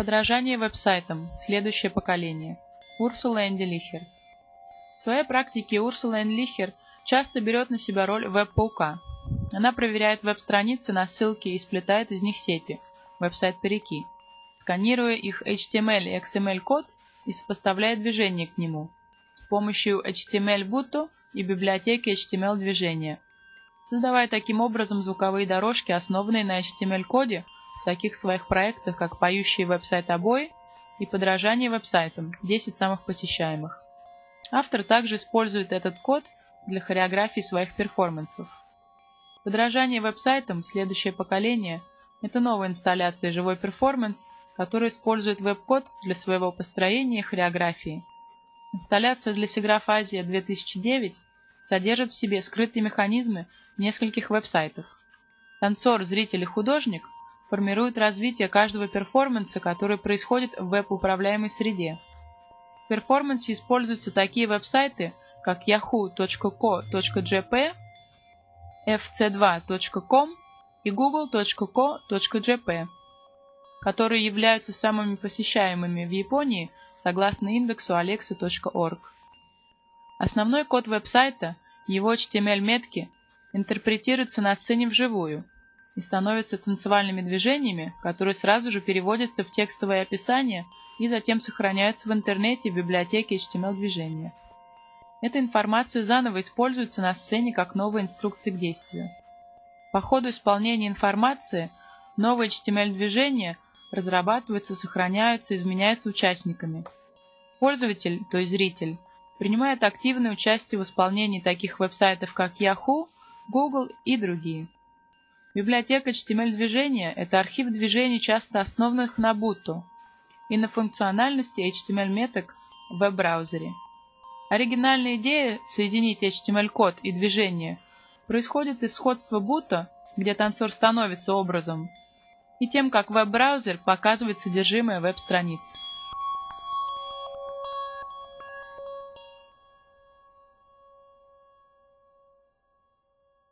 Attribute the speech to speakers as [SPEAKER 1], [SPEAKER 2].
[SPEAKER 1] Подражание веб-сайтам. Следующее поколение. Урсула Энди В своей практике Урсула Энлихер часто берет на себя роль веб-паука. Она проверяет веб-страницы на ссылки и сплетает из них сети, веб-сайт-парики, сканируя их HTML и XML-код и сопоставляя движение к нему с помощью HTML-бутто и библиотеки HTML-движения, создавая таким образом звуковые дорожки, основанные на HTML-коде таких своих проектах, как поющие веб-сайт обои и подражание веб-сайтам 10 самых посещаемых. Автор также использует этот код для хореографии своих перформансов. Подражание веб-сайтам «Следующее поколение» — это новая инсталляция живой перформанс, который использует веб-код для своего построения и хореографии. Инсталляция для SIGGRAPH Азия 2009 содержит в себе скрытые механизмы нескольких веб-сайтов. Танцор, зритель и художник формируют развитие каждого перформанса, который происходит в веб-управляемой среде. В перформансе используются такие веб-сайты, как yahoo.co.jp, fc2.com и google.co.jp, которые являются самыми посещаемыми в Японии согласно индексу alexa.org. Основной код веб-сайта, его HTML-метки, интерпретируются на сцене вживую и становятся танцевальными движениями, которые сразу же переводятся в текстовое описание и затем сохраняются в интернете в библиотеке HTML-движения. Эта информация заново используется на сцене как новая инструкция к действию. По ходу исполнения информации новые HTML-движения разрабатываются, сохраняются, изменяются участниками. Пользователь, то есть зритель, принимает активное участие в исполнении таких веб-сайтов, как Yahoo, Google и другие. Библиотека HTML-движения – это архив движений, часто основанных на Butto и на функциональности HTML-меток в веб-браузере. Оригинальная идея соединить HTML-код и движение происходит из сходства Бута, где танцор становится образом, и тем, как веб-браузер показывает содержимое веб-страниц.